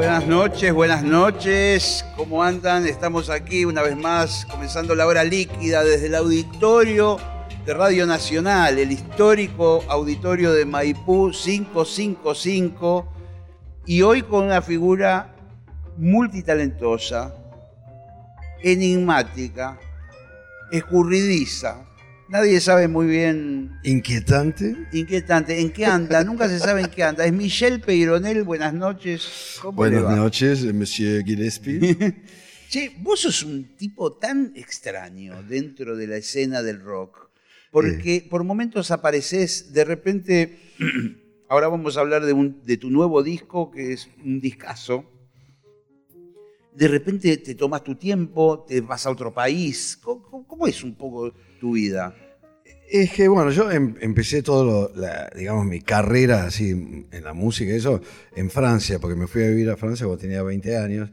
Buenas noches, buenas noches. ¿Cómo andan? Estamos aquí una vez más comenzando la hora líquida desde el auditorio de Radio Nacional, el histórico auditorio de Maipú 555 y hoy con una figura multitalentosa, enigmática, escurridiza. Nadie sabe muy bien Inquietante. inquietante. ¿En qué anda? Nunca se sabe en qué anda. Es Michelle Peyronel. Buenas noches. ¿Cómo le Buenas va? noches, Monsieur Gillespie. Che, vos sos un tipo tan extraño dentro de la escena del rock. Porque por momentos apareces, de repente, ahora vamos a hablar de, un- de tu nuevo disco, que es un discazo. De repente te tomas tu tiempo, te vas a otro país. ¿Cómo, cómo- cómo es un poco tu vida? es que, bueno, yo em- empecé todo, lo- la- digamos, mi carrera así en la música eso en Francia, porque me fui a vivir a Francia cuando tenía 20 años.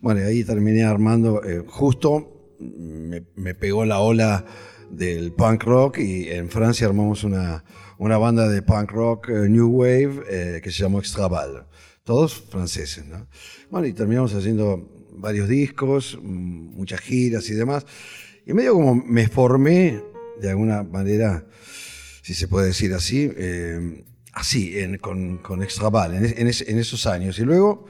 Bueno, y ahí terminé armando, eh, justo me, me pegó la ola del punk rock y en Francia armamos una, una banda de punk rock eh, New Wave eh, que se llamó Extraval. Todos franceses, ¿no? Bueno, y terminamos haciendo varios discos, mm, muchas giras y demás. Y medio como me formé, de alguna manera, si se puede decir así, eh, así, en- con, con Extraval, en, en es- en esos años. Y luego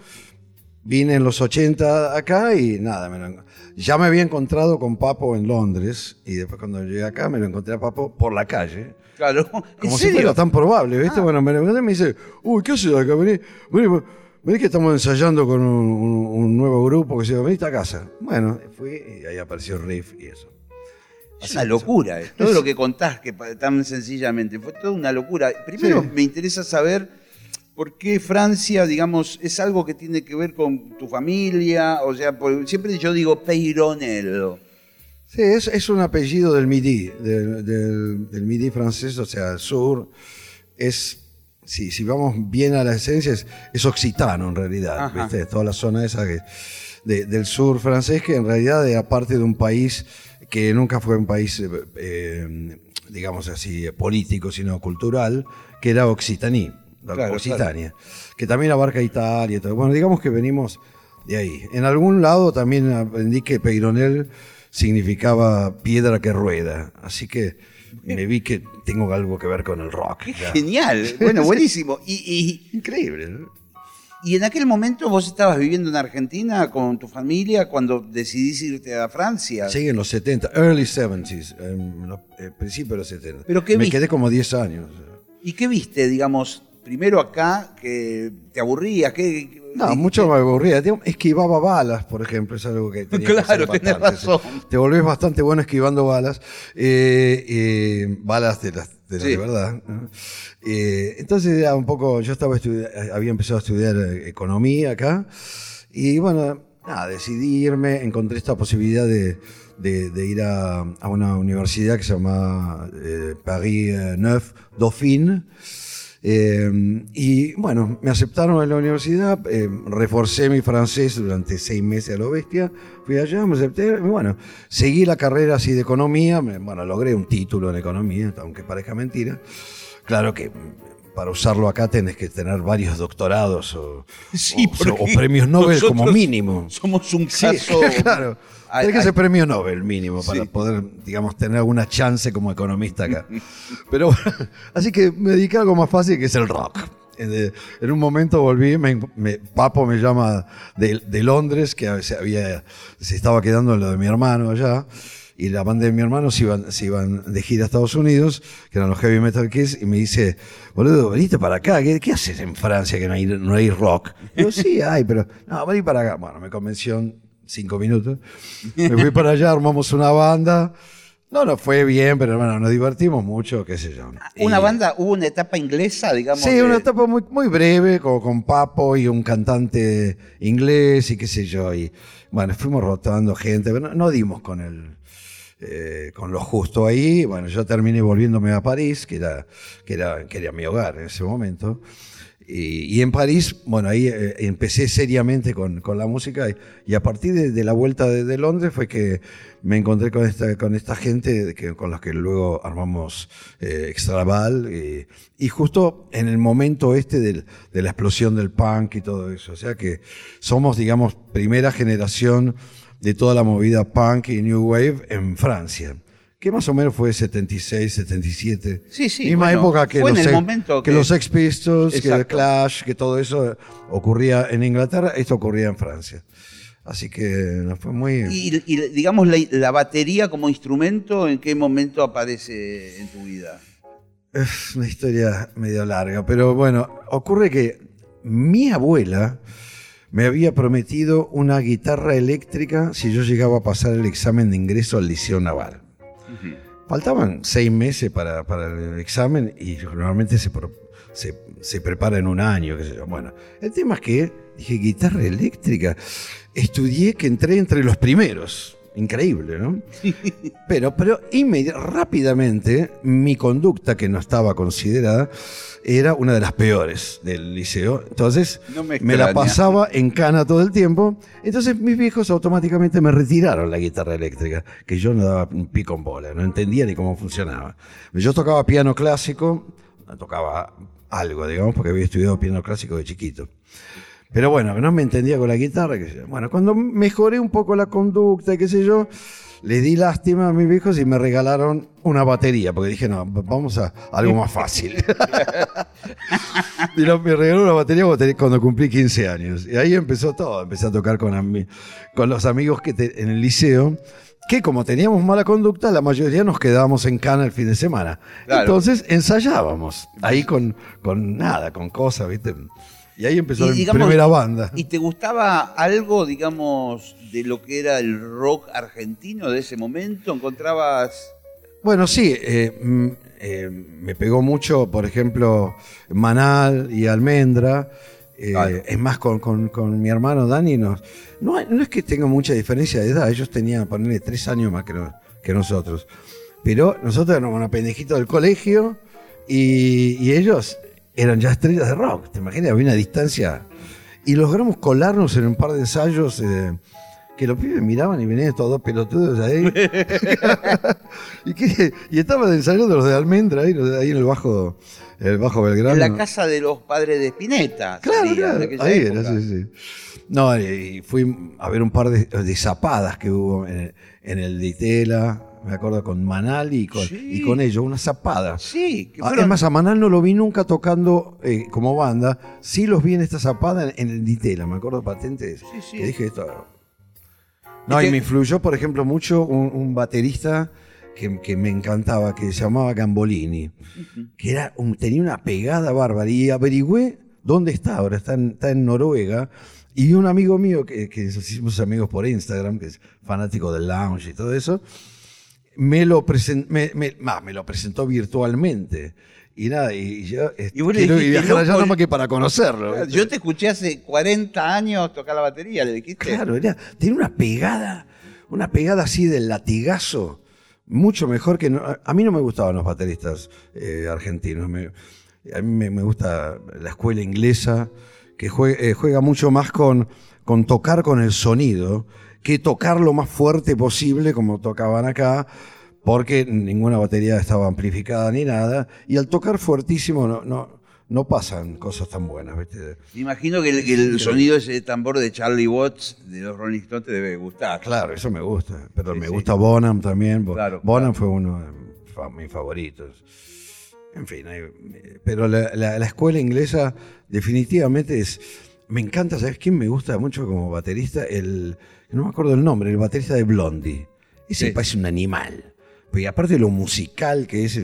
vine en los 80 acá y nada, me lo- ya me había encontrado con Papo en Londres y después cuando llegué acá me lo encontré a Papo por la calle. Claro. ¿En Como si serio? fuera tan probable, ¿viste? Bueno, me lo encontré y me dice, uy, ¿qué haces acá? Vení, vení, vení que estamos ensayando con un, un- un nuevo grupo que se llama, veniste a casa. Bueno, fui y ahí apareció el riff y eso. Es una locura, eh. todo lo que contás que tan sencillamente, fue toda una locura. Primero Sí. me interesa saber por qué Francia, digamos, es algo que tiene que ver con tu familia, o sea, siempre yo digo Peyronel. Sí, es, es un apellido del Midi, del, del- del Midi francés, o sea, el sur. Es, sí, si vamos bien a la esencia, es, es occitano en realidad. ¿viste? Toda la zona esa que, de- del sur francés, que en realidad era parte de un país que nunca fue un país, eh, eh, digamos así, político, sino cultural, que era Occitanie, la Claro, Occitania, que también abarca Italia y todo. Bueno, digamos que venimos de ahí. En algún lado también aprendí que Peyronel significaba piedra que rueda, así que me vi que tengo algo que ver con el rock. ya. Genial, bueno, buenísimo. Y, Increíble, ¿no? y- y en aquel momento vos estabas viviendo en Argentina con tu familia cuando decidís irte a Francia. Sí, en los 70, early 70s, en los eh, principios de los 70. ¿Pero qué Me viste? quedé como 10 años. ¿Y qué viste, digamos, primero acá, que te aburrías? ¿Qué, qué- No, mucho me aburría. Digamos, Esquivaba balas, por ejemplo, es algo que tenía que Claro, hacer tenés bastante, razón. Te volvés bastante bueno esquivando balas, eh, eh, balas de las de, la Sí. de verdad. ¿no? Eh, entonces ya un poco, yo estaba había empezado a estudiar eh, economía acá y bueno, nada, decidí irme, encontré esta posibilidad de, de- de ir a, a una universidad que se llama eh, Paris eh, Neuf Dauphine. Eh, y bueno, me aceptaron en la universidad, eh, reforcé mi francés durante seis meses a lo bestia, fui allá, me acepté, y bueno, seguí la carrera así de economía, bueno, logré un título en economía, aunque parezca mentira. Claro que para usarlo acá tenés que tener varios doctorados o, Sí, o- o premios Nobel como mínimo. Somos un Sí, caso. claro. Ay, Tiene que ser premio Nobel mínimo para Sí. poder, digamos, tener alguna chance como economista acá. Pero bueno, así que me dediqué a algo más fácil que es el rock. En, en un momento volví, me, me- Papo me llama de, de Londres, que se, había, se estaba quedando en lo de mi hermano allá, y la banda de mi hermano se iban, se iban de gira a Estados Unidos, que eran los Heavy Metal Kids, y me dice, boludo, veniste para acá, ¿qué, qué haces en Francia que no hay, no hay rock? Y yo, sí, hay, pero no, vení para acá. Bueno, me convenció en cinco minutos. Me fui para allá, armamos una banda, No, no fue bien, pero bueno, nos divertimos mucho, qué sé yo. Una Y- banda, hubo una etapa inglesa, digamos. Sí, de- una etapa muy, muy breve, como con Papo y un cantante inglés y qué sé yo. Y bueno, fuimos rotando gente, pero no, no dimos con el. Eh, con lo justo ahí, bueno, yo terminé volviéndome a París, que era, que era, que era mi hogar en ese momento. Y, y en París, bueno, ahí eh, empecé seriamente con, con la música y, a partir de, de la vuelta de, de Londres fue que me encontré con esta, con esta gente que, con la que luego armamos eh, Extraval y, y justo en el momento este del- de la explosión del punk y todo eso. O sea que somos, digamos, primera generación de toda la movida punk y New Wave en Francia. Que más o menos fue 76, 77. Sí, sí, Misma bueno, época que, los, el Ex- momento que que- los Sex Pistols, que. The Clash, que todo eso ocurría en Inglaterra, esto ocurría en Francia. Así que fue muy... Y, y, digamos, la, la batería como instrumento, ¿en qué momento aparece en tu vida? Es una historia medio larga, pero bueno, ocurre que mi abuela me había prometido una guitarra eléctrica si yo llegaba a pasar el examen de ingreso al Liceo Naval. Faltaban seis meses para, para el examen y normalmente se, se, se prepara en un año. qué sé yo. Bueno, el tema es que dije guitarra eléctrica. Estudié que entré entre los primeros. Increíble, ¿no? Pero, pero rápidamente mi conducta, que no estaba considerada, era una de las peores del liceo. Entonces No me me la pasaba en cana todo el tiempo. Entonces mis viejos automáticamente me retiraron la guitarra eléctrica, que yo no daba un pico en bola, no entendía ni cómo funcionaba. Yo tocaba piano clásico, tocaba algo, digamos, porque había estudiado piano clásico de chiquito. Pero bueno, no me entendía con la guitarra. qué sé yo. Bueno, cuando mejoré un poco la conducta y qué sé yo, le di lástima a mis viejos y me regalaron una batería, porque dije, no, vamos a algo más fácil. y no, me regaló una batería cuando cumplí 15 años. Y ahí empezó todo. Empecé a tocar con, con los amigos que te- en el liceo, que como teníamos mala conducta, la mayoría nos quedábamos en cana el fin de semana. Claro. Entonces ensayábamos, ahí con, con nada, con cosas, ¿viste? Y ahí empezó Y, la primera banda. ¿Y te gustaba algo, digamos, de lo que era el rock argentino de ese momento? ¿Encontrabas...? Bueno, sí, eh, mm, eh, me pegó mucho, por ejemplo, Manal y Almendra. Eh, Claro. Es más, con, con- con mi hermano Dani, nos, no, no es que tenga mucha diferencia de edad, ellos tenían, ponerle tres años más que, no- que nosotros. Pero nosotros éramos una pendejita del colegio y, y ellos eran ya estrellas de rock, ¿te imaginas? Había una distancia. Y logramos colarnos en un par de ensayos eh, que los pibes miraban y venían todos pelotudos ahí. y, que- y estaban ensayando los de Almendra ahí, los de ahí en el bajo, el bajo Belgrano. En la casa de los padres de Spinetta. Claro, sería, claro, ahí época. era, sí, sí. No, y fui a ver un par de, de zapadas que hubo en, en el Ditela, me acuerdo con Manal y con, Sí. y con ellos, unas zapadas. Sí, que Ah, fueron- Es más, a Manal no lo vi nunca tocando eh, como banda, sí los vi en esta zapada en, en el Ditela, me acuerdo patentes. Sí, sí. Que dije esto. No, Es y que- me influyó, por ejemplo, mucho un, un baterista que, que me encantaba, que se llamaba Gambolini, que era un- tenía una pegada bárbara. Y averigüé dónde está ahora, está en, está en Noruega. Y un amigo mío, que, que nos hicimos amigos por Instagram, que es fanático del lounge y todo eso, me lo, presen- me, me- lo presentó virtualmente. Y nada, y yo Y le quiero dijiste, viajar allá nomás que para conocerlo. Yo te escuché hace 40 años tocar la batería, le dijiste. Claro, era, tenía una pegada, una pegada así del latigazo, mucho mejor que... no- a mí no me gustaban los bateristas eh, argentinos, me- a mí me, me gusta la escuela inglesa, que jue- eh, juega mucho más con, con tocar con el sonido, que tocar lo más fuerte posible como tocaban acá, porque ninguna batería estaba amplificada ni nada, y al tocar fuertísimo no, no, no pasan cosas tan buenas, ¿viste? Me imagino que el, que el sonido de ese tambor de Charlie Watts de los Rolling Stones te debe gustar. Claro, eso me gusta. Pero Sí, me sí. gusta Bonham también. Claro, Bonham claro. fue uno de mis favoritos. En fin, pero la, la- la escuela inglesa definitivamente es... Me encanta, ¿sabes quién me gusta mucho como baterista? El, no me acuerdo el nombre, el baterista de Blondie. Ese Sí. parece un animal. Y aparte de lo musical que es...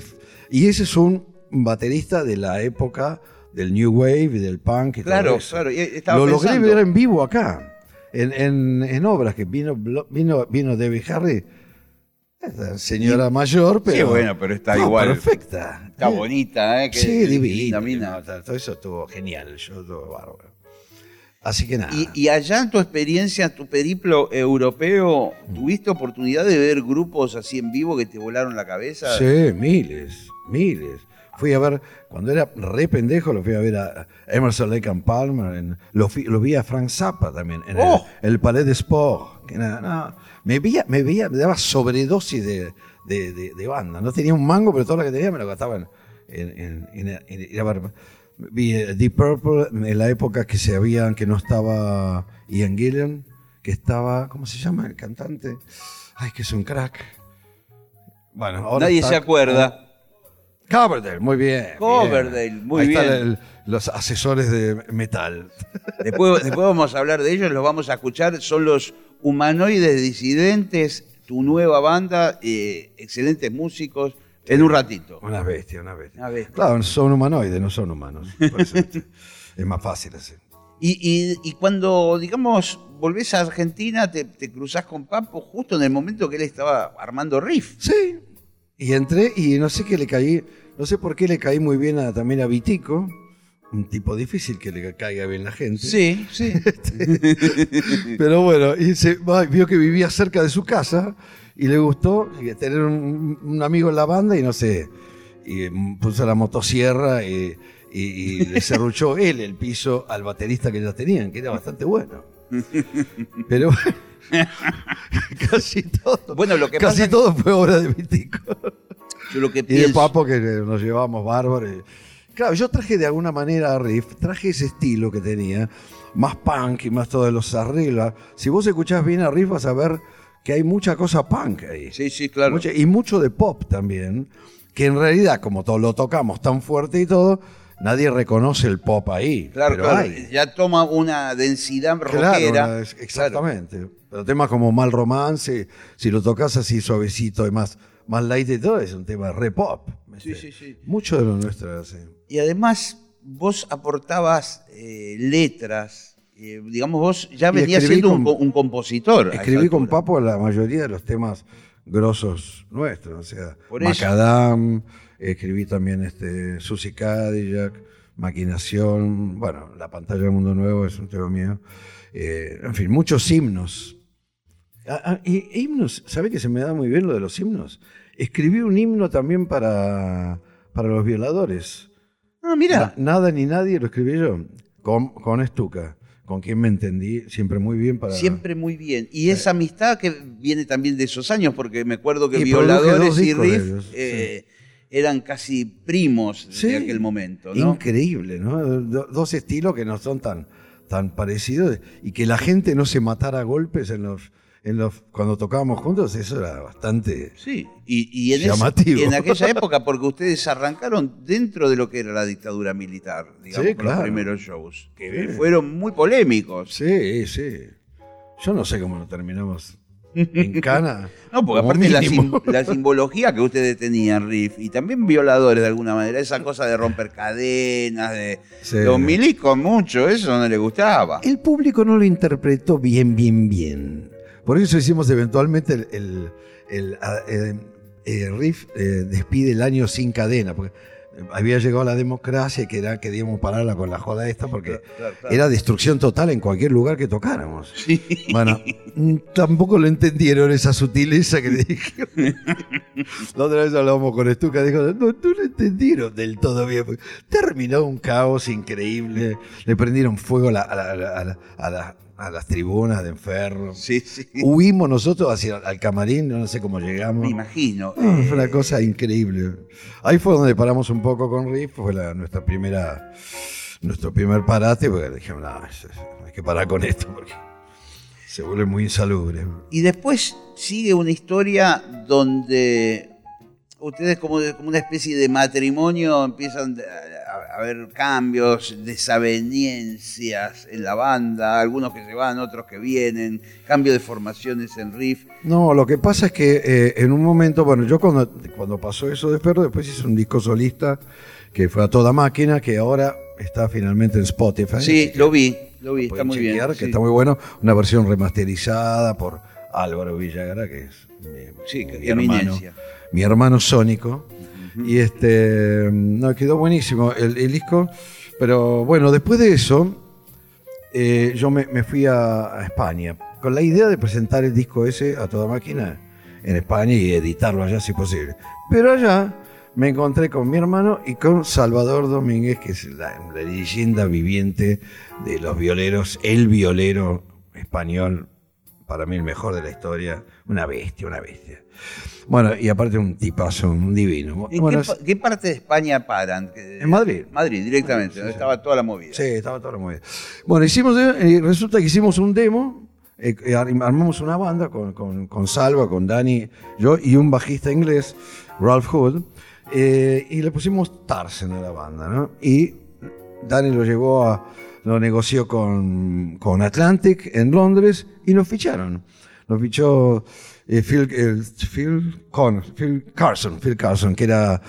Y ese es un baterista de la época del New Wave y del punk y Claro, todo eso. claro. y estaba Lo logré pensando, ver en vivo acá, en, en- en obras que vino, vino, vino Debbie Harry. Señora mayor, pero. Sí, bueno, pero está No, igual. Perfecta. Está bonita, ¿eh? Qué Sí, divina. mina. todo eso estuvo genial. Yo estuvo bárbaro. Así que nada. Y, y allá en tu experiencia, tu periplo europeo, ¿tuviste oportunidad de ver grupos así en vivo que te volaron la cabeza? Sí, miles, miles. Fui a ver, cuando era re pendejo, lo fui a ver a Emerson Lake and Palmer. en- lo, fui- lo vi a Frank Zappa también, en el- ¡Oh! el, Palais de Sport. que no, me, veía, me veía, me daba sobredosis de, de- de- de banda. No tenía un mango, pero todo lo que tenía me lo gastaba en, en- en- en- en ir a ver. Vi eh, Deep Purple en la época que se habían, que no estaba Ian Gillan, que estaba, ¿cómo se llama el cantante? Ay, que es un crack. Bueno, ahora Nadie está- se acuerda. Coverdale, muy bien. Coverdale, bien. muy Ahí bien. están el- los asesores de metal. Después, después vamos a hablar de ellos, los vamos a escuchar. Son los humanoides disidentes, tu nueva banda, eh, excelentes músicos, en un ratito. Una bestia, una bestia. Una bestia. Claro, son humanoides, no son humanos. Por eso es más fácil así. Y, y- y cuando, digamos, volvés a Argentina, te, te cruzás con Papo justo en el momento que él estaba armando riff. Sí. Y entré y no sé qué le caí, no sé por qué le caí muy bien a- también a Vitico, un tipo difícil que le caiga bien la gente. Sí, sí. Pero bueno, y se, vio que vivía cerca de su casa y le gustó tener un, un amigo en la banda y no sé, y mm, puso la motosierra y, y- y le serruchó él el piso al baterista que ya tenían, que era bastante bueno. Pero casi todo, Bueno, lo que casi pasa- todo fue obra de Vitico. Yo lo que Y de. Papo que nos llevábamos bárbaros. Claro, yo traje de alguna manera a Riff, traje ese estilo que tenía, más punk y más todos los arreglos. Si vos escuchás bien a Riff vas a ver que hay mucha cosa punk ahí. Sí, sí, claro. Mucha- y mucho de pop también, que en realidad como todo lo tocamos tan fuerte y todo, nadie reconoce el pop ahí. Claro, pero claro. hay. Ya toma una densidad Claro, rockera. exactamente. Pero temas como Mal Romance, si lo tocas así suavecito y más, más light y todo, es un tema re pop. Sí, sí, sí. Mucho de lo nuestro sí. Y además, vos aportabas eh, letras. Eh, digamos, vos ya venías siendo un, con- co- un compositor. Escribí con. Papo la mayoría de los temas grosos nuestros, o sea. Macadam, escribí también este, Susie Cadillac, Maquinación, bueno, La pantalla del mundo nuevo es un tema mío, eh, en fin, muchos himnos. Ah, ah, y himnos, ¿sabe que se me da muy bien lo de los himnos? Escribí un himno también para, para los violadores. Ah, mira. Na- nada ni nadie lo escribí yo, con, con Estuca, con quien me entendí siempre muy bien para... Siempre muy bien. Y esa amistad que viene también de esos años, porque me acuerdo que Y Violadores y Riff ellos, eh, eran casi primos Sí. de aquel momento, ¿no? Increíble, ¿no? Do- dos estilos que no son tan, tan parecidos y que la gente no se matara a golpes en los, en los, cuando tocábamos juntos, eso era bastante... Sí, y, y en, Llamativo. y en aquella época, porque ustedes arrancaron dentro de lo que era la dictadura militar, digamos, Sí, con los primeros shows, que Sí. fueron muy polémicos. Sí, sí. Yo no sé cómo lo terminamos en cana. No, porque aparte la, sim- la simbología que ustedes tenían, Riff, y también violadores de alguna manera, esa cosa de romper cadenas, de Sí. los milicos mucho, eso no les gustaba. El público no lo interpretó bien, bien, bien. Por eso hicimos eventualmente el, el, el, ah, eh, eh, Riff eh, despide el año sin cadena, porque había llegado la democracia y que era, queríamos pararla con la joda esta, porque Claro, claro. era destrucción total en cualquier lugar que tocáramos. Bueno, mm, tampoco lo entendieron esa sutileza que le dije. La otra vez hablábamos con Estuca, dijo, no, no lo entendieron del todo bien. Terminó un caos increíble, le prendieron fuego a, la- a la- a la- a la- a la- a las tribunas de enferros. Sí, sí. Huimos nosotros hacia al camarín, no sé cómo llegamos. Me imagino. No, eh, fue una cosa increíble. Ahí fue donde paramos un poco con Riff, fue la- nuestra primera, nuestro primer parate, porque dijimos, no, hay que parar con esto porque se vuelve muy insalubre. Y después sigue una historia donde ustedes como, como una especie de matrimonio empiezan a, a ver cambios, desavenencias en la banda, algunos que se van, otros que vienen, cambio de formaciones en riff. No, lo que pasa es que eh, en un momento, bueno, yo cuando, cuando pasó eso de Ferro, después hice un disco solista que fue a toda máquina, que ahora está finalmente en Spotify. Sí, lo vi, lo vi, está muy bien. que sí. está muy bueno. Una versión remasterizada por Álvaro Villagra, que es Sí, mi qué eminencia. Mi hermano Sónico. Y este, no, quedó buenísimo el, el disco. Pero bueno, después de eso, eh, yo me, me fui a, a España con la idea de presentar el disco ese a toda máquina en España y editarlo allá si posible. Pero allá me encontré con mi hermano y con Salvador Domínguez, que es la, la leyenda viviente de los violeros, el violero español, para mí el mejor de la historia, una bestia, una bestia. Bueno, y aparte un tipazo, un divino. ¿En Bueno, qué, pa- qué parte de España paran? En Madrid. Madrid, directamente, donde estaba toda la movida. Sí, estaba todo muy bien. Bueno, hicimos, eh, resulta que hicimos un demo, eh, eh, ar- armamos una banda con, con- con Salva, con Dani, yo y un bajista inglés, Ralph Hood, eh, y le pusimos Tarzan a la banda, ¿no? Y Dani lo llevó a, lo negoció con, con Atlantic en Londres y nos ficharon. Nos fichó eh, Phil, el- Phil, Con- Phil Carson, Phil Carson, que era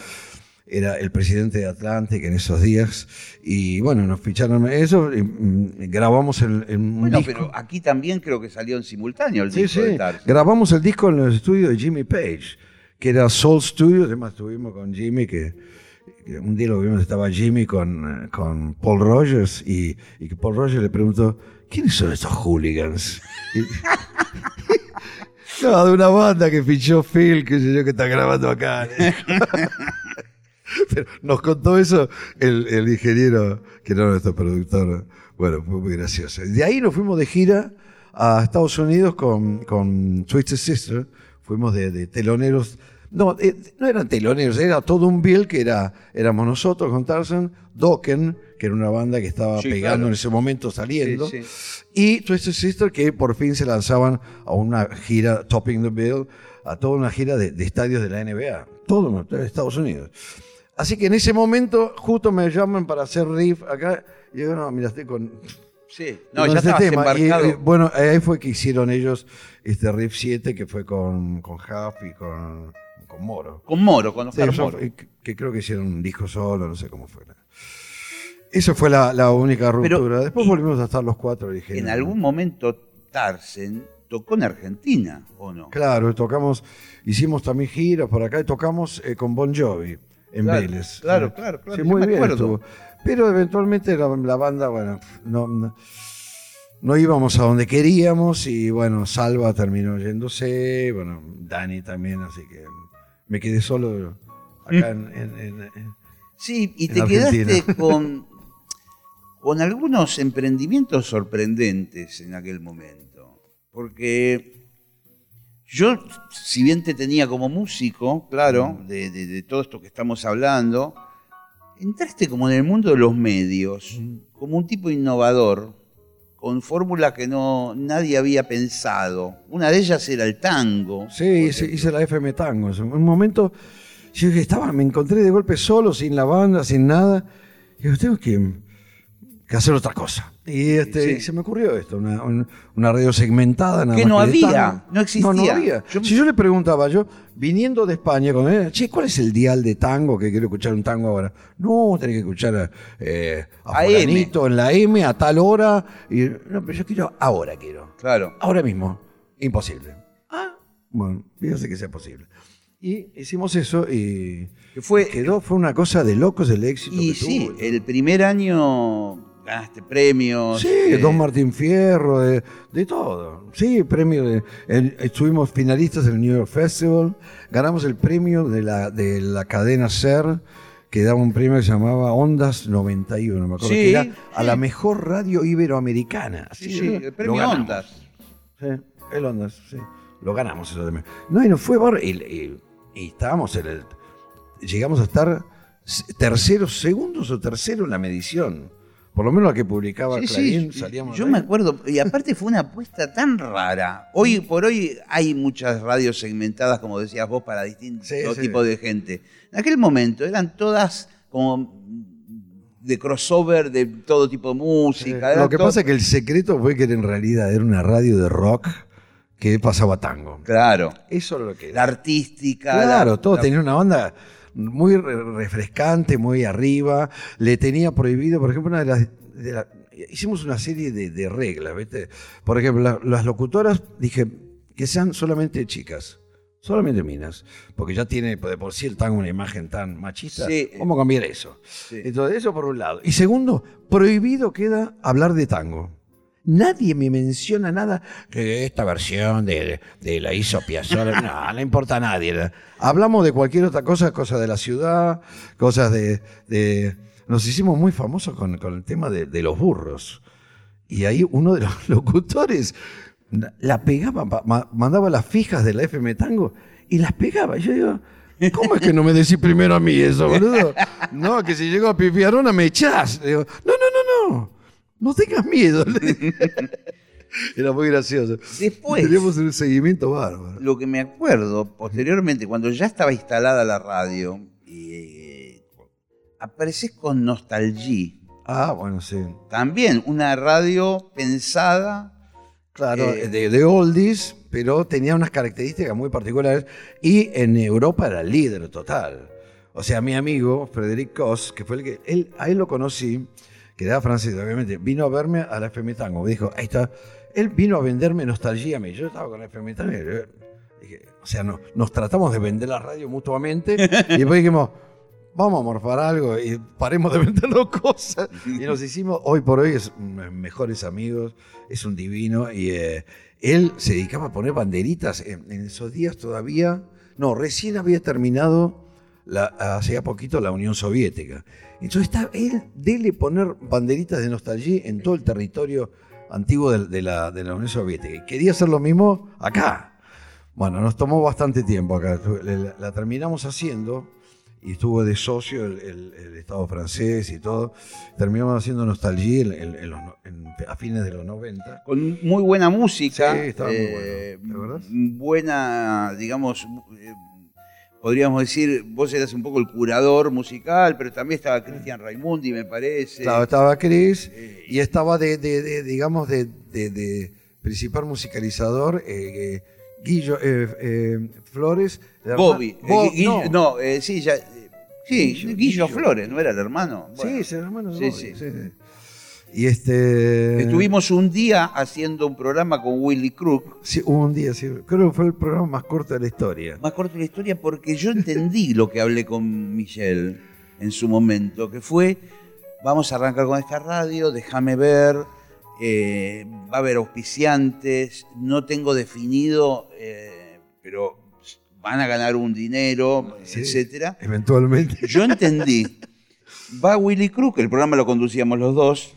era el presidente de Atlantic en esos días. Y bueno, nos ficharon eso, y, mm, grabamos el, el- Bueno, disco. pero aquí también creo que salió en simultáneo el Sí, disco sí. de Tarzan. Grabamos el disco en los estudios de Jimmy Page, que era Soul Studios. Además, estuvimos con Jimmy, que un día lo vimos, estaba Jimmy con, eh, con Paul Rogers, y, y Paul Rogers le preguntó: ¿Quiénes son estos hooligans? No, de una banda que fichó Phil, que sé yo, que está grabando acá. Pero nos contó eso el, el ingeniero, que era nuestro productor. Bueno, fue muy gracioso. De ahí nos fuimos de gira a Estados Unidos con, con Twisted Sister. Fuimos de, de teloneros. No, eh, no eran teloneros, era todo un bill que era, éramos nosotros con Tarzan, Dokken, que era una banda que estaba Sí, pegando claro. en ese momento, saliendo, Sí, y Twisted Sister, que por fin se lanzaban a una gira, Topping the Bill, a toda una gira de, de estadios de la NBA, todo en Estados Unidos. Así que en ese momento justo me llaman para hacer riff acá. Y yo, no, mira, estoy con, Sí. No, ya este tema. Y, eh, bueno, ahí fue que hicieron ellos este riff 7 que fue con, con Huff y con, con Moro. con Moro, con Sí, Oscar eso Moro. que, creo que hicieron un disco solo, no sé cómo fue. Eso fue la, la única Pero, ruptura. Después volvimos a estar los cuatro. dije, En algún momento Tarzan tocó en Argentina, ¿o no? Claro, tocamos, hicimos también giras por acá y tocamos eh, con Bon Jovi en Claro, Vélez. claro, Sí. claro, claro, Sí, muy me bien acuerdo. Pero eventualmente la, la banda, bueno, no, no, no íbamos a donde queríamos y bueno, Salva terminó yéndose, bueno, Dani también, así que me quedé solo acá en- en- Sí, y en te quedaste con, con algunos emprendimientos sorprendentes en aquel momento. Porque yo, si bien te tenía como músico, claro, de, de- de todo esto que estamos hablando, entraste como en el mundo de los medios, como un tipo innovador, con fórmulas que no nadie había pensado. Una de ellas era el tango. Sí, hice, hice la FM Tango. En un momento, yo estaba, me encontré de golpe solo, sin la banda, sin nada. Y digo, tengo que, que hacer otra cosa. Y este, Sí. y se me ocurrió esto, una, un- una radio segmentada. Nada Que no había, no existía. No, no había. Yo- si yo le preguntaba, yo, viniendo de España, con él, che, ¿cuál es el dial de tango que quiero escuchar un tango ahora? No, tenés que escuchar eh, a fulanito en la M a tal hora. Y, no, pero yo quiero, ahora quiero. Claro. Ahora mismo, imposible. Ah, bueno, fíjese que sea posible. Y hicimos eso y Que fue- quedó, fue una cosa de locos el éxito Y que sí, tuvo. el primer año ganaste premios. Sí, eh, Don Martín Fierro, de, de todo. Sí, premio de. el- estuvimos finalistas del New York Festival, ganamos el premio de la, de la cadena SER, que daba un premio que se llamaba Ondas 91, me acuerdo, Sí, que era sí. a la mejor radio iberoamericana. Sí, sí, el premio. Ondas. Sí, el Ondas, sí. Lo ganamos eso también. No, y nos fue y, y- y estábamos en el. Llegamos a estar terceros, segundos o tercero en la medición. Por lo menos la que publicaba Sí, Clarín, sí, salíamos. yo me acuerdo, y aparte fue una apuesta tan rara. Hoy por hoy hay muchas radios segmentadas, como decías vos, para distintos Sí, tipos de gente. En aquel momento eran todas como de crossover de todo tipo de música. Lo que todo- pasa es que el secreto fue que en realidad era una radio de rock que pasaba tango. Claro, Eso era lo que la era. artística. Claro, la- todo la- tenía una banda muy re- refrescante, muy arriba. Le tenía prohibido, por ejemplo, una de las. de la- hicimos una serie de, de reglas, ¿viste? Por ejemplo, la- las locutoras, dije que sean solamente chicas. Solamente minas. Porque ya tiene de por sí el tango una imagen tan machista. Sí. ¿Cómo cambiar eso? Sí. Entonces, eso por un lado. Y segundo, prohibido queda hablar de tango. Nadie me menciona nada que esta versión de, de la hizo Piazzolla. No, no importa a nadie. Hablamos de cualquier otra cosa, cosas de la ciudad, cosas de. de- nos hicimos muy famosos con, con el tema de, de los burros. Y ahí uno de los locutores la pegaba, ma- mandaba las fijas de la FM Tango y las pegaba. Yo digo, ¿cómo es que no me decís primero a mí eso, boludo? No, que si llego a Pipiarona me echás. Digo, no, no, no, no. No tengas miedo. Era muy gracioso. Después- Teníamos un seguimiento bárbaro. Lo que me acuerdo, posteriormente, cuando ya estaba instalada la radio, eh, apareces con Nostalgia. Ah, bueno, sí. También una radio pensada. Claro, Eh, de, de oldies, pero tenía unas características muy particulares y en Europa era líder total. O sea, mi amigo Frederic Cos, que fue el que, él, a él lo conocí, que era francés, obviamente, vino a verme a la FM Tango. Me dijo, ahí está, él vino a venderme nostalgia a mí. Yo estaba con la FM Tango dije, o sea, no, nos tratamos de vender la radio mutuamente y después dijimos, vamos a morfar algo y paremos de vendernos cosas. Y nos hicimos, hoy por hoy, es mm, mejores amigos, es un divino. Y eh, él se dedicaba a poner banderitas. En, en esos días todavía, no, recién había terminado la, hacía poquito la Unión Soviética. Entonces está él, dele poner banderitas de nostalgia en todo el territorio antiguo de, de la, de la Unión Soviética. Y quería hacer lo mismo acá. Bueno, nos tomó bastante tiempo acá. La, la terminamos haciendo y estuvo de socio el, el- el Estado francés y todo. Terminamos haciendo nostalgia en- en- en los no- en- a fines de los 90. con muy buena música. Sí, estaba muy eh. Buena, digamos, eh, podríamos decir, vos eras un poco el curador musical, pero también estaba Cristian Raimundi, me parece. Estaba, estaba Chris Eh, y estaba de, de- de, digamos, de, principal musicalizador eh, eh, Guillo eh, eh, Flores. Bobby. Bo- Guillo- no. no, sí, ya. Sí, Guillo. Flores, ¿no era el hermano? Sí, es el hermano de Sí, Bobby, sí. sí, sí. Y este. Estuvimos un día haciendo un programa con Willy Crook. Sí, hubo un día, sí. Creo que fue el programa más corto de la historia. Más corto la historia porque yo entendí lo que hablé con Michelle en su momento, que fue, vamos a arrancar con esta radio, déjame ver, eh, va a haber auspiciantes, no tengo definido, eh, pero van a ganar un dinero, Sí. etcétera. Eventualmente. Yo entendí, va Willy Crook, el programa lo conducíamos los dos,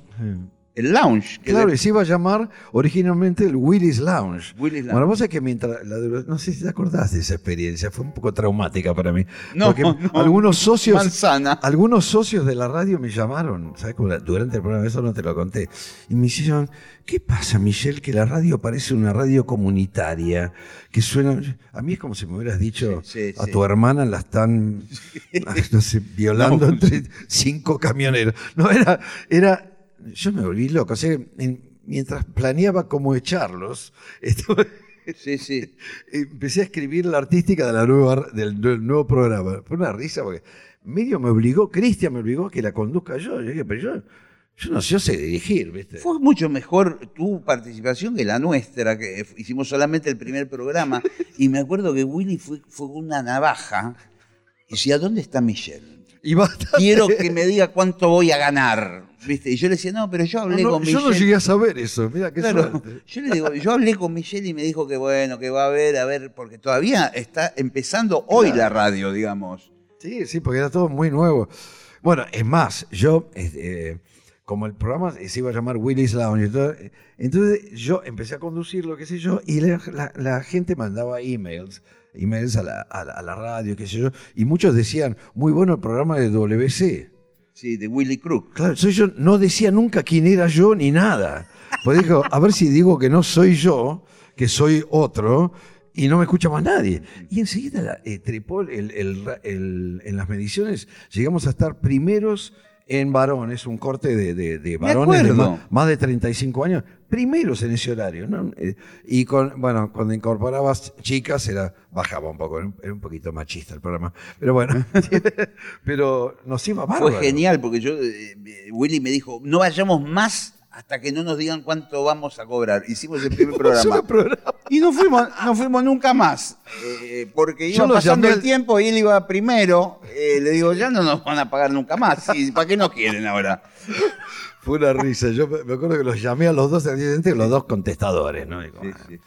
el lounge. que Claro, de- y se iba a llamar originalmente el Willis Lounge. Willy's Lounge. Bueno, vos sabés que mientras. la no sé si te acordás de esa experiencia, fue un poco traumática para mí. No, porque no. algunos socios. Manzana. Algunos socios de la radio me llamaron, ¿sabes? Durante el programa, eso no te lo conté. Y me dijeron, ¿qué pasa, Michelle? Que la radio parece una radio comunitaria, que suena... A mí es como si me hubieras dicho, Sí, sí, a sí. tu hermana la están, ay, no sé, violando No. entre cinco camioneros. No, era... era yo me volví loco. O sea, en- mientras planeaba cómo echarlos, estuve- Sí, sí. empecé a escribir la artística de la nueva, del, del nuevo programa. Fue una risa porque medio me obligó, Cristian me obligó a que la conduzca yo. Yo dije, pero yo, yo no sé, yo sé dirigir, ¿viste? Fue mucho mejor tu participación que la nuestra, que hicimos solamente el primer programa. Y me acuerdo que Willy fue, fue una navaja y decía, ¿dónde está Michelle? Y bastante- Quiero que me diga cuánto voy a ganar. ¿Viste? Y yo le decía, no, pero yo hablé no, con yo Michelle. no llegué a saber eso, mira qué Claro, suerte. yo le digo, yo hablé con Michelle y me dijo que bueno, que va a haber, a ver, porque todavía está empezando hoy la radio, digamos. Sí, sí, porque era todo muy nuevo. Bueno, es más, yo, este, como el programa se iba a llamar Willis Lounge, todo, eh, entonces yo empecé a conducirlo, qué sé yo, y la, la- la gente mandaba emails, emails a la, a la- a la radio, qué sé yo, y muchos decían, muy bueno el programa de WC. Sí, de Willy Crook. Claro, soy yo no decía nunca quién era yo ni nada. Pues dijo, a ver si digo que no soy yo, que soy otro, y no me escucha más nadie. Y enseguida la, eh, trepó el, el- el- en las mediciones, llegamos a estar primeros en varones, un corte de, de- de Me varones de acuerdo. más, más de 35 años, primeros en ese horario. ¿no? Eh, y con, bueno, cuando incorporabas chicas era, bajaba un poco, era un, poquito machista el programa. Pero bueno, pero nos iba bárbaro. Fue genial porque yo, eh, Willy me dijo, no vayamos más hasta que no nos digan cuánto vamos a cobrar. Hicimos el primer programa. Y no fuimos, no fuimos nunca más. eh, porque Yo iba lo pasando el tiempo y él iba primero. eh, le digo, ya no nos van a pagar nunca más. ¿Y ¿Para qué no quieren ahora? Fue una risa. Yo me acuerdo que los llamé a los dos, los dos contestadores, ¿no? Digo, Sí, "Ah, sí.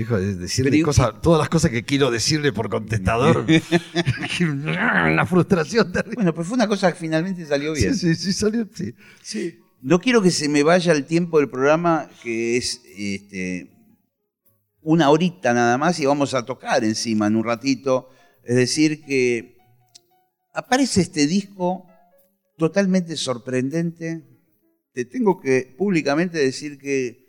Hijo, de- decirle cosas, todas las cosas que quiero decirle por contestador. una frustración terrible. Bueno, pues fue una cosa que finalmente salió bien. Sí, sí, sí, salió. Sí. sí. No quiero que se me vaya el tiempo del programa, que es este, una horita nada más, y vamos a tocar encima en un ratito. Es decir, que aparece este disco totalmente sorprendente. Te tengo que públicamente decir que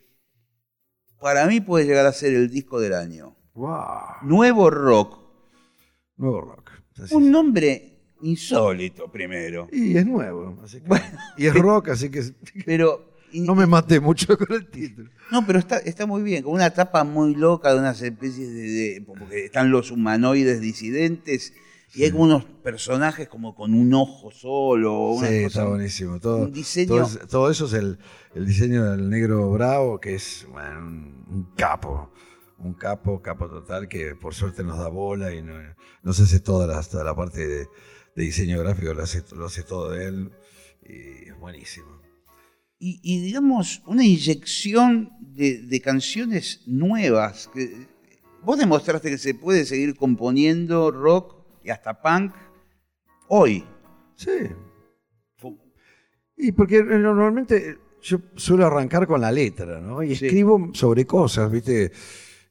para mí puede llegar a ser el disco del año. Wow. Nuevo Rock. Nuevo rock. Así. Un nombre insólito primero. Y es nuevo. Así que- y es rock, así que Pero no me maté mucho con el título. No, pero está, está muy bien, con una tapa muy loca de unas especies de, de- Porque están los humanoides disidentes y hay como unos personajes como con un ojo solo. Una Sí, cosa- está buenísimo. Todo, un diseño- todo, es- todo eso es el, el diseño del negro bravo, que es bueno, un, un capo. Un capo, capo total, que por suerte nos da bola y no, no se hace toda la, toda la parte de, de diseño gráfico, lo hace, lo hace todo él. Y es buenísimo. Y, y, digamos, una inyección de, de canciones nuevas. Que, vos demostraste que se puede seguir componiendo rock y hasta punk hoy. Sí. Y porque eh, normalmente yo suelo arrancar con la letra, ¿no? Y Sí. escribo sobre cosas, ¿viste?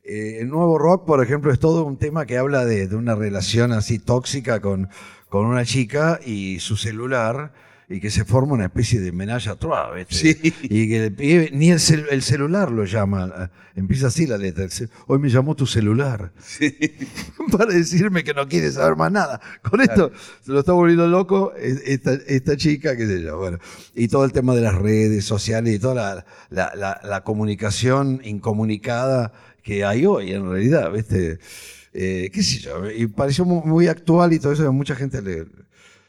Eh, el nuevo rock, por ejemplo, es todo un tema que habla de, de una relación así tóxica con, con una chica y su celular, y que se forma una especie de trois, ¿viste? Sí. Y que el pibe- ni el, cel- el celular lo llama, empieza así la letra. Hoy me llamó tu celular para decirme que no quiere saber más nada. Con esto se lo está volviendo loco es- esta, esta chica, qué sé yo, bueno. Y todo el tema de las redes sociales y toda la, la- la- la comunicación incomunicada que hay hoy, en realidad, ¿viste? Eh, qué sé yo, y pareció mu- muy, actual y todo eso, a mucha gente le,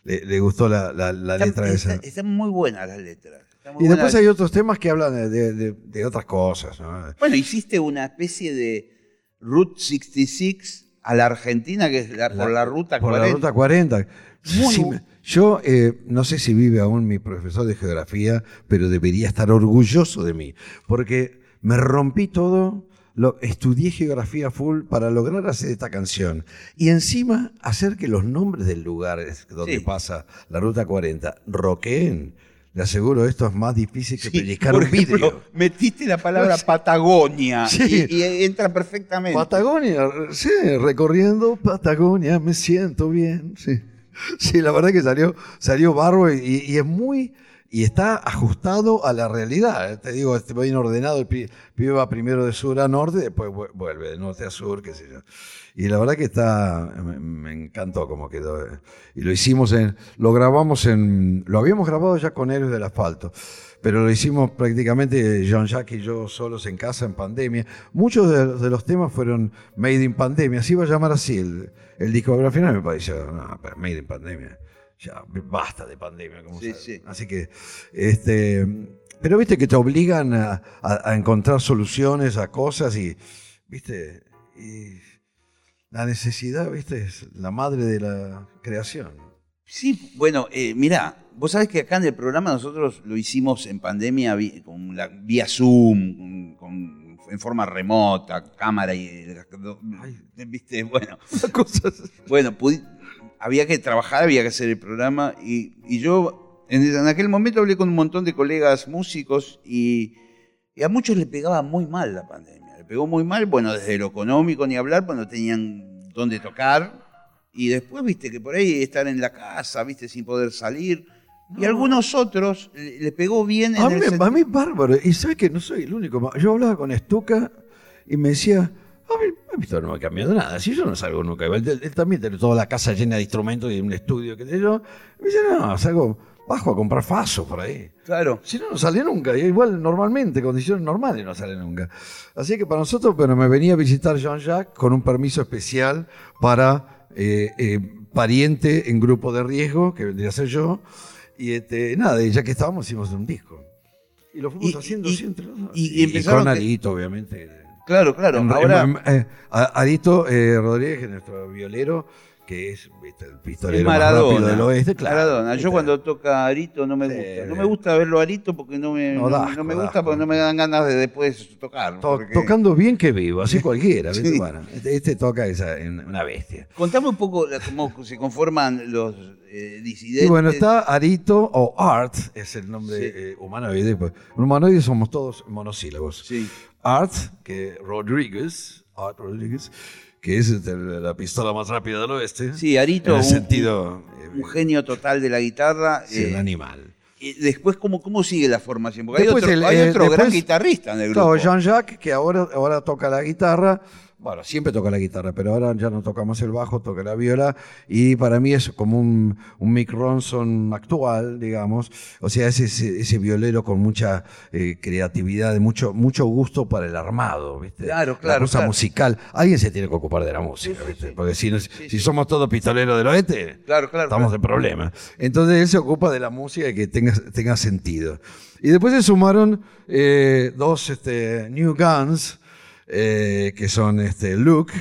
le, le gustó la, la- la letra Está- esa. Están muy buenas las letras. Y después hay otros temas que hablan de, de- de- de otras cosas, ¿no? Bueno, hiciste una especie de Route 66 a la Argentina, que es la- por la ruta por 40. la ruta 40. Muy Sí, yo eh, no sé si vive aún mi profesor de geografía, pero debería estar orgulloso de mí, porque me rompí todo, lo, estudié geografía full para lograr hacer esta canción y encima hacer que los nombres del lugar donde Sí. pasa la ruta 40 roqueen. Le aseguro, esto es más difícil que Sí, pellizcar por un vidrio. ejemplo, Metiste la palabra Patagonia Sí. y, y entra perfectamente. Patagonia, sí, recorriendo Patagonia, me siento bien. Sí, sí la verdad que salió, salió barro y, y es muy. Y está ajustado a la realidad. Te digo, está bien ordenado. El pi- pibe va primero de sur a norte, después vu- vuelve de norte a sur, qué sé yo. Y la verdad que está. Me, encantó cómo quedó. eh. Y lo hicimos en. Lo grabamos en. Lo habíamos grabado ya con Héroes del Asfalto. Pero lo hicimos prácticamente Jean-Jacques y yo solos en casa en pandemia. Muchos de, de los temas fueron Made in Pandemia. Así iba a llamar así el, el disco. Al final me pareció, no, pero Made in Pandemia. Ya, basta de pandemia. Como Sí, sí. Así que, este, pero viste que te obligan a, a- a encontrar soluciones a cosas y, viste, y la necesidad, viste, es la madre de la creación. Sí, bueno, eh, mirá, vos sabés que acá en el programa nosotros lo hicimos en pandemia con la, vía Zoom, con- con- en forma remota, cámara y... ¿Viste? Bueno, Cosas. bueno pudi- había que trabajar, había que hacer el programa y, y yo en, en aquel momento hablé con un montón de colegas músicos y, y a muchos le pegaba muy mal la pandemia. Le pegó muy mal, bueno, desde lo económico ni hablar, pues no tenían dónde tocar. Y después, viste, que por ahí estar en la casa, viste, sin poder salir. Y algunos otros le, pegó bien en A el mí, sentido- a mí bárbaro. Y sabes que no soy el único. Yo hablaba con Estuca y me decía, a mí, esto no ha cambiado nada. Si yo no salgo nunca. Igual, Él, él también tiene toda la casa llena de instrumentos y un estudio, que sé yo. Me dice, no, salgo, bajo a comprar fasos por ahí. Claro. Si no, no sale nunca. Igual normalmente, condiciones normales no sale nunca. Así que para nosotros, bueno, me venía a visitar Jean-Jacques con un permiso especial para eh, eh, pariente en grupo de riesgo, que vendría a ser yo. Y este, nada, y ya que estábamos, hicimos un disco. Y lo fuimos Y- haciendo y- siempre. ¿no? y- y empezaron con Arito, obviamente. Claro, claro. En- Ahora, en- eh, a- Arito eh, Rodríguez, nuestro violero, que es viste, el pistolero más rápido Maradona. del oeste, claro. Maradona. Yo cuando toca Arito no me gusta. No me gusta verlo Arito porque no me, No, me gusta porque no me dan ganas de después tocar. To- porque- Tocando bien que vivo, así cualquiera. ¿viste? Sí. Bueno, este, este toca esa, una bestia. Contame un poco cómo se conforman los eh, disidentes. Y bueno, está Arito o Art, es el nombre Sí. eh, humanoide. Pues, un humanoide somos todos monosílabos. Sí. Art, que Rodríguez, Art Rodríguez, que es la pistola más rápida del oeste. Sí, Arito, En el un- sentido. eh, Un genio total de la guitarra. sí, eh, un animal. y después, ¿cómo, ¿cómo sigue la formación? Porque hay Después otro, el- hay eh, otro gran después- guitarrista en el grupo. Claro, Jean-Jacques, que ahora, ahora toca la guitarra. Bueno, siempre toca la guitarra, pero ahora ya no tocamos el bajo, toca la viola. Y para mí es como un, un Mick Ronson actual, digamos. O sea, es ese, ese violero con mucha eh, creatividad, de mucho, mucho gusto para el armado, ¿viste? Claro, La claro, cosa claro. musical. Alguien se tiene que ocupar de la música, sí, ¿viste? sí. Porque si, no- Sí, si somos todos pistoleros del oeste, Claro, claro. estamos en problemas. Entonces él se ocupa de la música y que tenga, tenga sentido. Y después se sumaron eh, dos este, New Guns, eh, que son este, Luke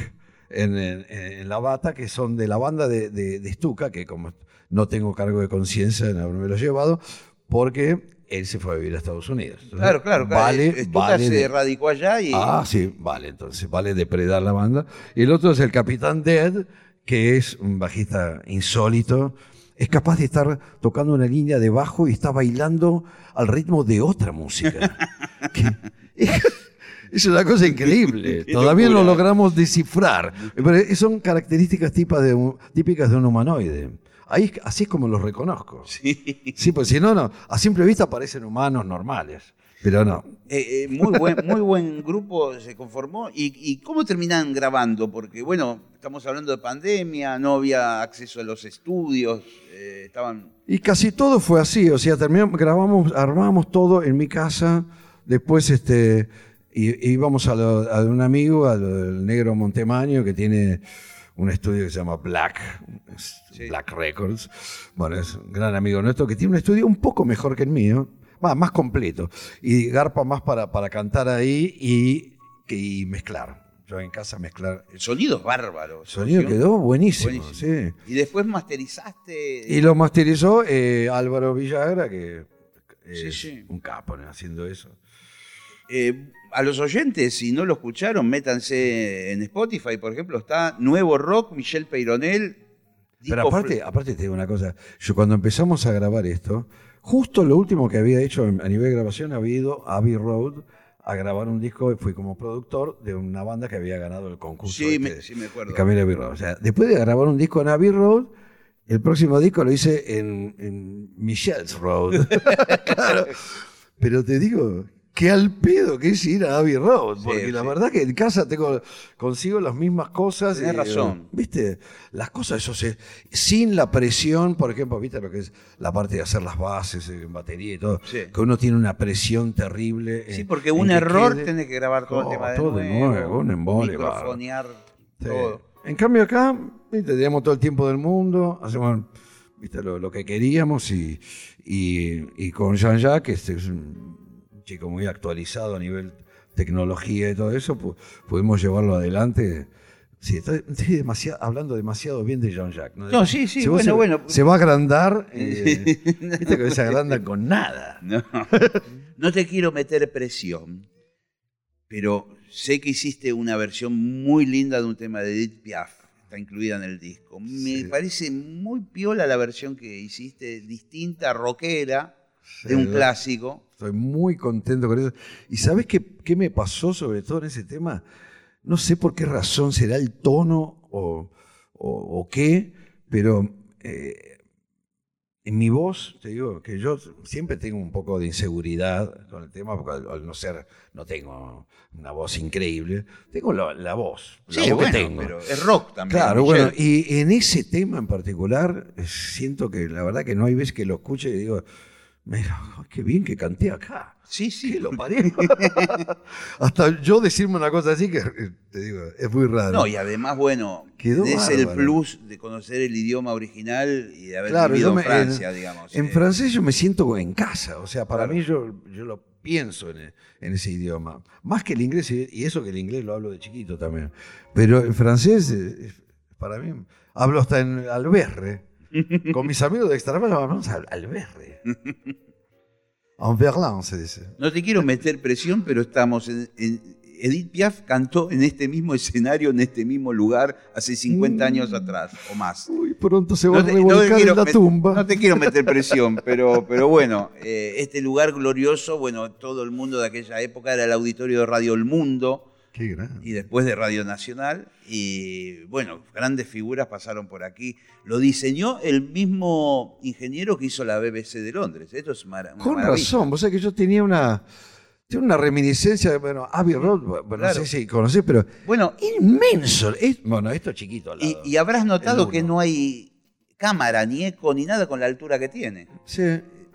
en, en- en la bata, que son de la banda de, de, de Stuka, que como no tengo cargo de conciencia en haberme lo llevado, porque él se fue a vivir a Estados Unidos. Claro, claro, claro. Vale, Stuka vale se de- radicó allá y. Ah, sí, vale, entonces vale depredar la banda. Y el otro es el Capitán Dead, que es un bajista insólito. Es capaz de estar tocando una línea de bajo y está bailando al ritmo de otra música. Que- es una cosa increíble. Todavía no logramos descifrar. Pero son características tipas de un- típicas de un humanoide. Ahí, así es como los reconozco. Sí. Sí, pues si no, no. A simple vista parecen humanos normales. Pero no. Eh, eh, muy, buen, muy buen grupo se conformó. ¿Y, y cómo terminan grabando? Porque, bueno, estamos hablando de pandemia, no había acceso a los estudios, eh, estaban. Y casi todo fue así, o sea, terminamos, grabamos, armamos todo en mi casa, después este, y- íbamos a, lo- a un amigo, al negro Montemaño, que tiene un estudio que se llama Black, Sí. Black Records, bueno, es un gran amigo nuestro, que tiene un estudio un poco mejor que el mío, va, más completo, y garpa más para, para cantar ahí y, y mezclar. Yo en casa mezclar. El sonido es bárbaro. El sonido ¿sí? quedó buenísimo, Buenísimo. sí. Y después masterizaste. Y lo masterizó eh, Álvaro Villagra, que es Sí, sí. un capo ¿no? haciendo eso. Eh, a los oyentes, si no lo escucharon, métanse en Spotify, por ejemplo, está Nuevo Rock, Michelle Peyronel. Pero aparte, aparte te digo una cosa, yo cuando empezamos a grabar esto, justo lo último que había hecho a nivel de grabación había ido a Abbey Road a grabar un disco, fui como productor de una banda que había ganado el concurso Sí, este me, sí, me acuerdo. Camila Abbey Road. O sea, después de grabar un disco en Abbey Road, el próximo disco lo hice en, en Michelle's Road. claro. Pero te digo, qué al pedo que es ir a Abbey Road. Sí, Porque la sí. verdad que en casa tengo, consigo las mismas cosas. Tenés y, razón. ¿Viste? Las cosas, eso se, sin la presión, por ejemplo, ¿viste lo que es la parte de hacer las bases eh, en batería y todo? Sí. Que uno tiene una presión terrible. Sí, en- porque un que error quede- tenés que grabar todo el Oh, tema de todo de nuevo, nuevo, un embole, microfonear Sí. todo. En cambio acá, ¿viste? tenemos todo el tiempo del mundo, hacemos ¿viste? Lo, lo que queríamos y, y, y con Jean-Jacques, este es un chico muy actualizado a nivel tecnología y todo eso, pu- pudimos llevarlo adelante. Sí, estoy, estoy demasiado, hablando demasiado bien de Jean-Jacques. No, sí, sí, Se- bueno, se, bueno. Se va a agrandar, eh, viste que se agranda con nada. No, no te quiero meter presión, pero sé que hiciste una versión muy linda de un tema de Edith Piaf. Está incluida en el disco. Me Sí. parece muy piola la versión que hiciste, distinta, rockera, de un clásico. Estoy muy contento con eso. ¿Y sabes qué, qué me pasó sobre todo en ese tema? No sé por qué razón, será el tono o, o- o qué, pero eh, en mi voz, te digo, que yo siempre tengo un poco de inseguridad con el tema, porque al, al no ser, no tengo una voz increíble, tengo la, la voz, la Sí, voz bueno, que tengo. pero es rock también. Claro, Michelle. bueno, y en ese tema en particular, eh, siento que la verdad que no hay veces que lo escuche y digo, mira, qué bien que canté acá. Sí, sí. ¿Qué lo parió? Hasta yo decirme una cosa así que eh, te digo, es muy raro. No, y además, bueno, Quedó es el plus de conocer el idioma original y de haber Claro, vivido yo en me- Francia, en- digamos. En eh. francés yo me siento en casa, o sea, para Claro. mí yo, yo lo pienso en, en ese idioma. Más que el inglés, y eso que el inglés lo hablo de chiquito también. Pero el francés, eh, para mí, hablo hasta en alberre. Con mis amigos de Extremadura hablamos al alberre. En verlan se dice. No te quiero meter presión, pero estamos en, en- Edith Piaf cantó en este mismo escenario, en este mismo lugar, hace 50 años atrás o más. Uy, pronto se va No a te, no te revolcar quiero en la tumba. no te quiero meter presión, pero, pero bueno, eh, este lugar glorioso, bueno, todo el mundo de aquella época era el auditorio de Radio El Mundo Qué y después de Radio Nacional. Y bueno, grandes figuras pasaron por aquí. Lo diseñó el mismo ingeniero que hizo la BBC de Londres. Esto es mara- Con maravilla. razón, vos sabés que yo tenía una, tenía una reminiscencia, bueno, Abbey Road, bueno, no sé si conocés, pero Bueno, inmenso. Es- bueno, esto es chiquito al y, lado. y habrás notado que no hay cámara, ni eco, ni nada con la altura que tiene. Sí,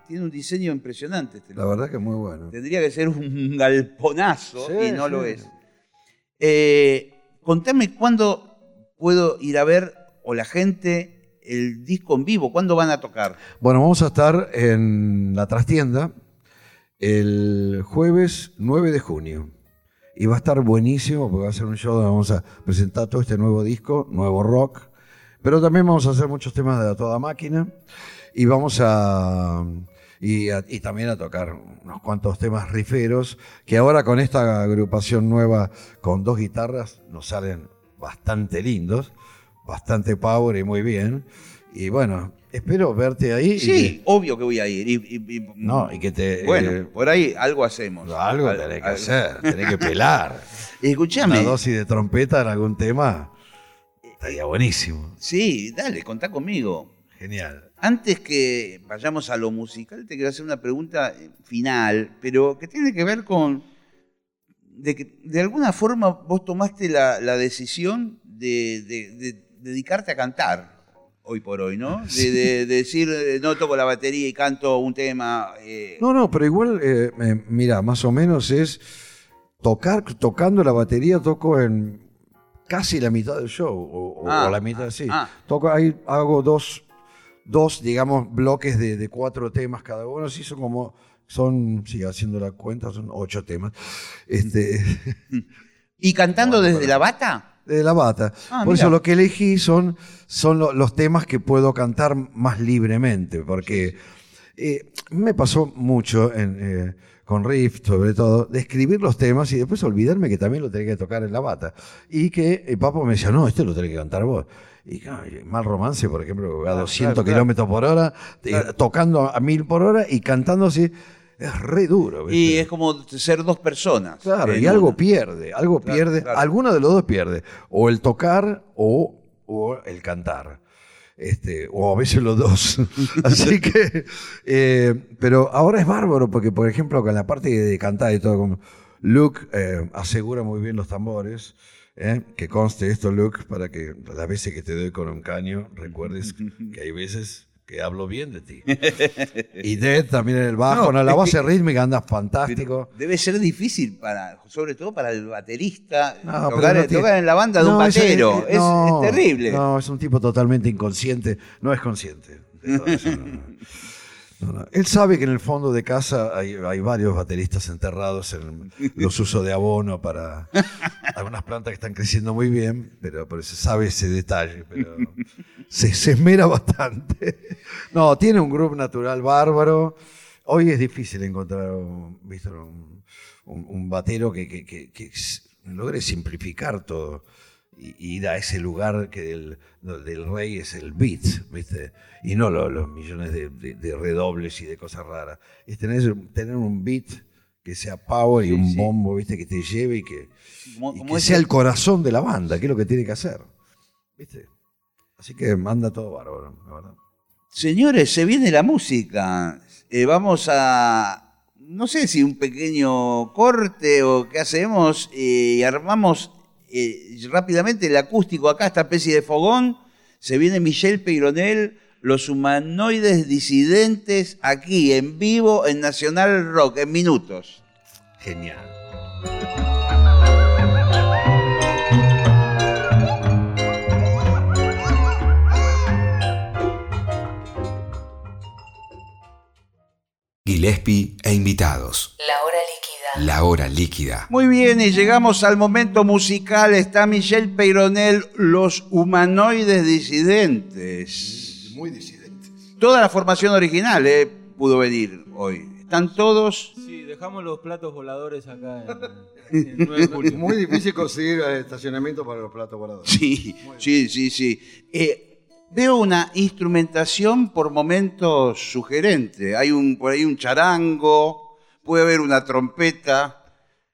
Tiene un diseño impresionante este la verdad que es muy bueno. Tendría que ser un galponazo Sí, y no sí. lo es. Eh, contame cuándo puedo ir a ver, o la gente, el disco en vivo, cuándo van a tocar. Bueno, vamos a estar en la trastienda el jueves 9 de junio. Y va a estar buenísimo porque va a ser un show donde vamos a presentar todo este nuevo disco, nuevo rock. Pero también vamos a hacer muchos temas de toda máquina. Y vamos a. Y, a- y también a tocar unos cuantos temas riferos que ahora con esta agrupación nueva con dos guitarras nos salen bastante lindos, bastante power y muy bien. Y bueno, espero verte ahí. y Sí, obvio que voy a ir. y- y- y- no, y que te. bueno, eh, por ahí algo hacemos. algo Al- tenés que al- hacer, tenés que pelar. Escuchame. Una dosis de trompeta en algún tema estaría buenísimo. Sí, dale, contá conmigo. Genial. Antes que vayamos a lo musical, te quiero hacer una pregunta eh, final, pero que tiene que ver con de que de alguna forma vos tomaste la, la decisión de, de- de dedicarte a cantar hoy por hoy, ¿no? De, de- de decir, eh, no toco la batería y canto un tema. eh, No, no, pero igual, eh, mira, más o menos es tocar, tocando la batería, toco en casi la mitad del show, o, o- Ah, o la mitad, sí. ah. Toco ahí, hago dos, dos digamos, bloques de, de cuatro temas cada uno, sí, son como, son, sigue haciendo la cuenta, son ocho temas. Este, ¿Y cantando desde la bata? de la bata. Ah, Por mira. eso lo que elegí son, son lo- los temas que puedo cantar más libremente, porque eh, me pasó mucho en, eh, con Riff, sobre todo, de escribir los temas y después olvidarme que también lo tenía que tocar en la bata. Y que el papá me decía, no, este lo tenés que cantar vos. Y y mal romance, por ejemplo, a Claro, 200 claro, kilómetros por hora, eh, Claro. tocando a mil por hora y cantando así, es re duro. Y ¿viste? es como ser dos personas. Claro, y algo una. pierde, algo Claro, pierde, alguno de los dos pierde, o el tocar o, o el cantar, este, o a veces los dos. Así que, eh, pero ahora es bárbaro porque, por ejemplo, con la parte de cantar y todo, como Luke eh, asegura muy bien los tambores. ¿Eh? Que conste esto, Luke, para que las veces que te doy con un caño recuerdes que hay veces que hablo bien de ti. Y Dead también en el bajo, No, no, la base que- rítmica anda fantástico. Debe ser difícil para, sobre todo para el baterista, No, tocar, no tocar en la banda de un batero. es- Es, es terrible. No, es un tipo totalmente inconsciente. No es consciente. de todo eso, no, no. Él sabe que en el fondo de casa hay, hay varios bateristas enterrados en los usos de abono para algunas plantas que están creciendo muy bien, pero, pero se sabe ese detalle, pero se, se esmera bastante. No, tiene un grupo natural bárbaro. Hoy es difícil encontrar un, un, un- batero que, que- que- que logre simplificar todo y, ir a ese lugar que del, del rey es el beat, ¿viste? Y no lo- los millones de, de- de redobles y de cosas raras. Es tener, tener un beat que sea power y un sí. bombo, ¿viste? Que te lleve y que, Como- y como que sea el corazón de la banda, que es lo que tiene que hacer. ¿Viste? Así que manda todo bárbaro, la verdad. Señores, se viene la música. Eh, vamos a, no sé si un pequeño corte o qué hacemos, eh, y armamos eh, rápidamente el acústico acá, esta especie de fogón. Se viene Michelle Peyronel, los humanoides disidentes, aquí en vivo en Nacional Rock, en minutos. Genial. Gillespie e invitados. La hora líquida. La hora líquida. Muy bien, y llegamos al momento musical. Está Michelle Peyronel, Los Humanoides Disidentes. Muy disidentes. Toda la formación original eh, pudo venir hoy. Están todos. Sí, dejamos los platos voladores acá en, en 9 de julio. Muy difícil conseguir estacionamiento para los platos voladores. Sí, sí, sí, sí. Eh, veo una instrumentación por momentos sugerente. Hay un, por ahí un charango, puede haber una trompeta,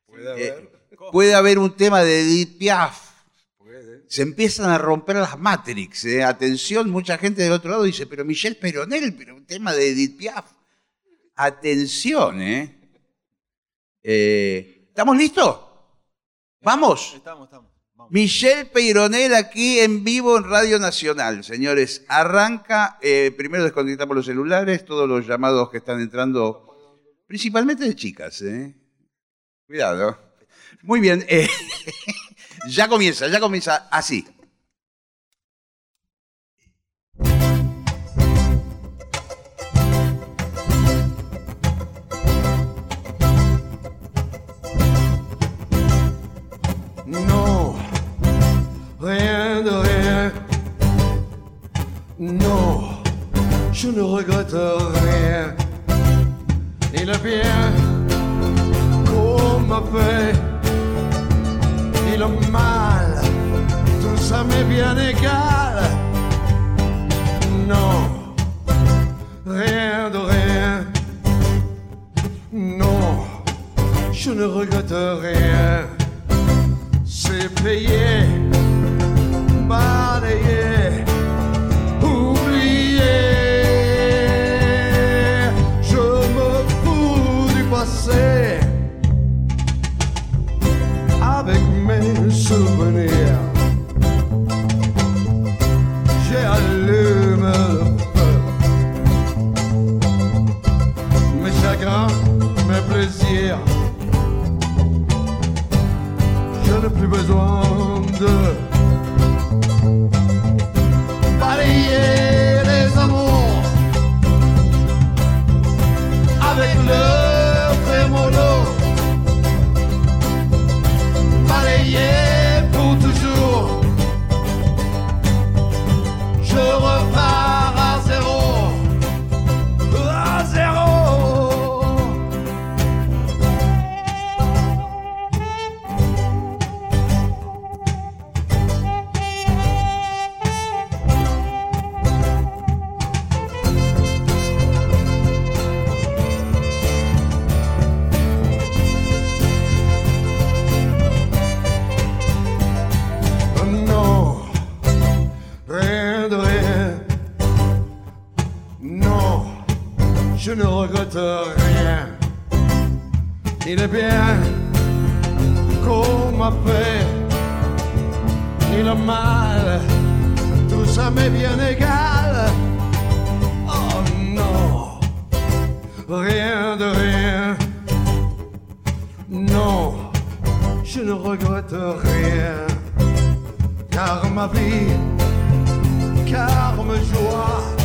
Puede eh, puede haber un tema de Edith Piaf. puede. Se empiezan a romper las Matrix. eh. Atención, mucha gente del otro lado dice, pero Michelle Peronel, pero un tema de Edith Piaf. Atención, ¿eh? Eh, ¿Estamos listos? ¿Vamos? Estamos, estamos. Vamos. Michelle Peyronel aquí en vivo en Radio Nacional, señores. Arranca, eh, primero desconectamos los celulares, todos los llamados que están entrando, principalmente de chicas, ¿eh? Cuidado. Muy bien, eh, ya comienza, ya comienza así. Non, rien de rien. Non, je ne regrette rien. Bien qu'on m'a fait, ni le mal, tout ça m'est bien égal. Non, rien de rien. Non, je ne regrette rien c'est payé, balayé, rien de rien. Non, je ne regrette rien car ma vie, car ma joie,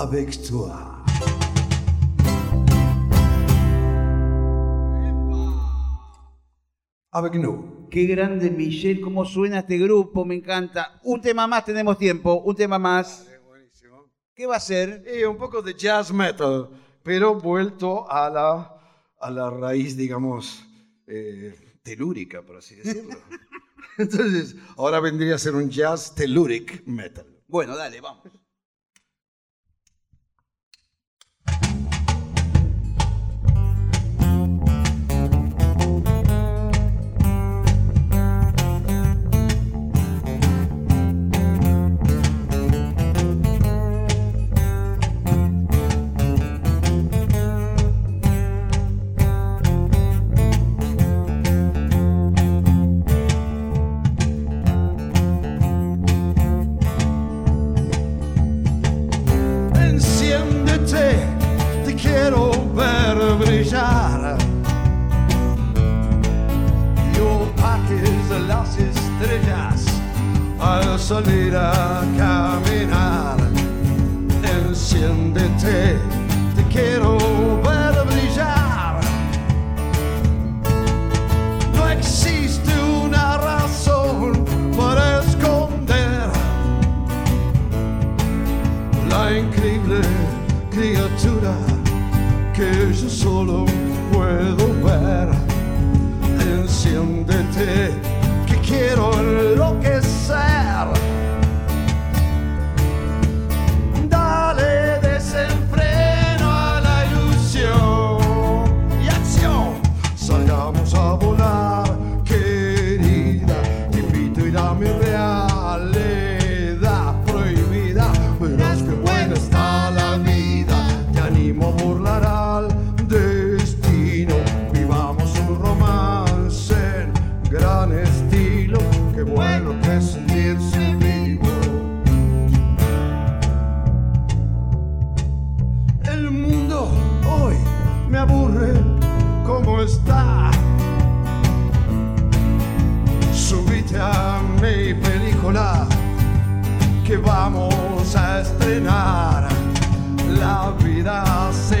avec toi. Avec nous. Qué grande Michelle, cómo suena este grupo, me encanta. Un tema más, tenemos tiempo, un tema más. ¿Qué va a ser? Y un poco de jazz metal, pero vuelto a la, a la raíz, digamos, eh, telúrica, por así decirlo. Entonces, ahora vendría a ser un jazz telluric metal. Bueno, dale, vamos. aburre como está. Subite a mi película que vamos a estrenar. La vida se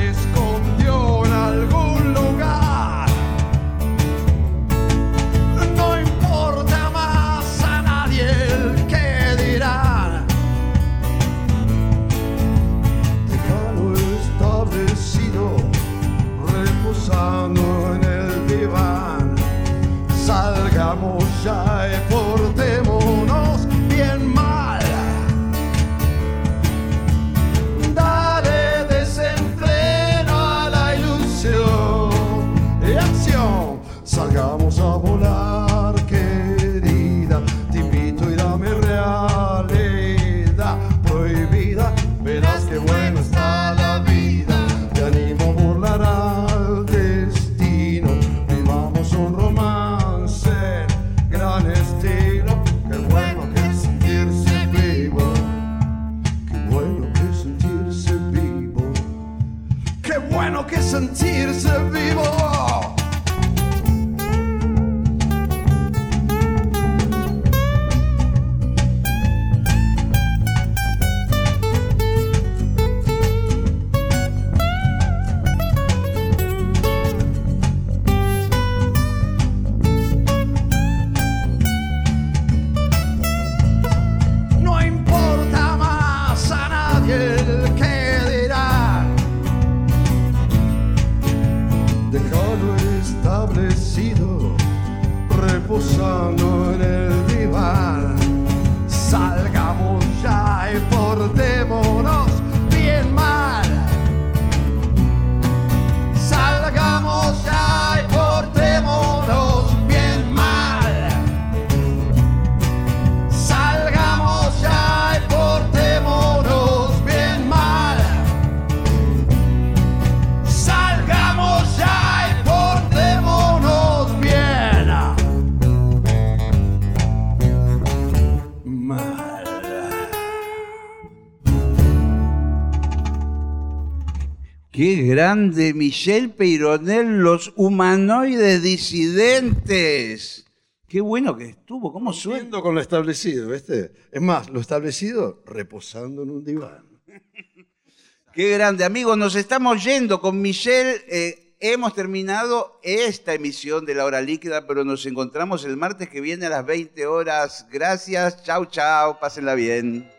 de Michel Peyronet, los humanoides disidentes. Qué bueno que estuvo, cómo suena. con lo establecido. Es más, lo establecido reposando en un diván. Qué grande, amigos, nos estamos yendo con Michel. Eh, hemos terminado esta emisión de La Hora Líquida, pero nos encontramos el martes que viene a las 20 horas. Gracias, chau, chau, pásenla bien.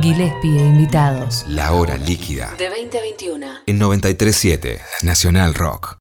Gillespie e invitados. La hora líquida. De 20 a 21. En 937, Nacional Rock.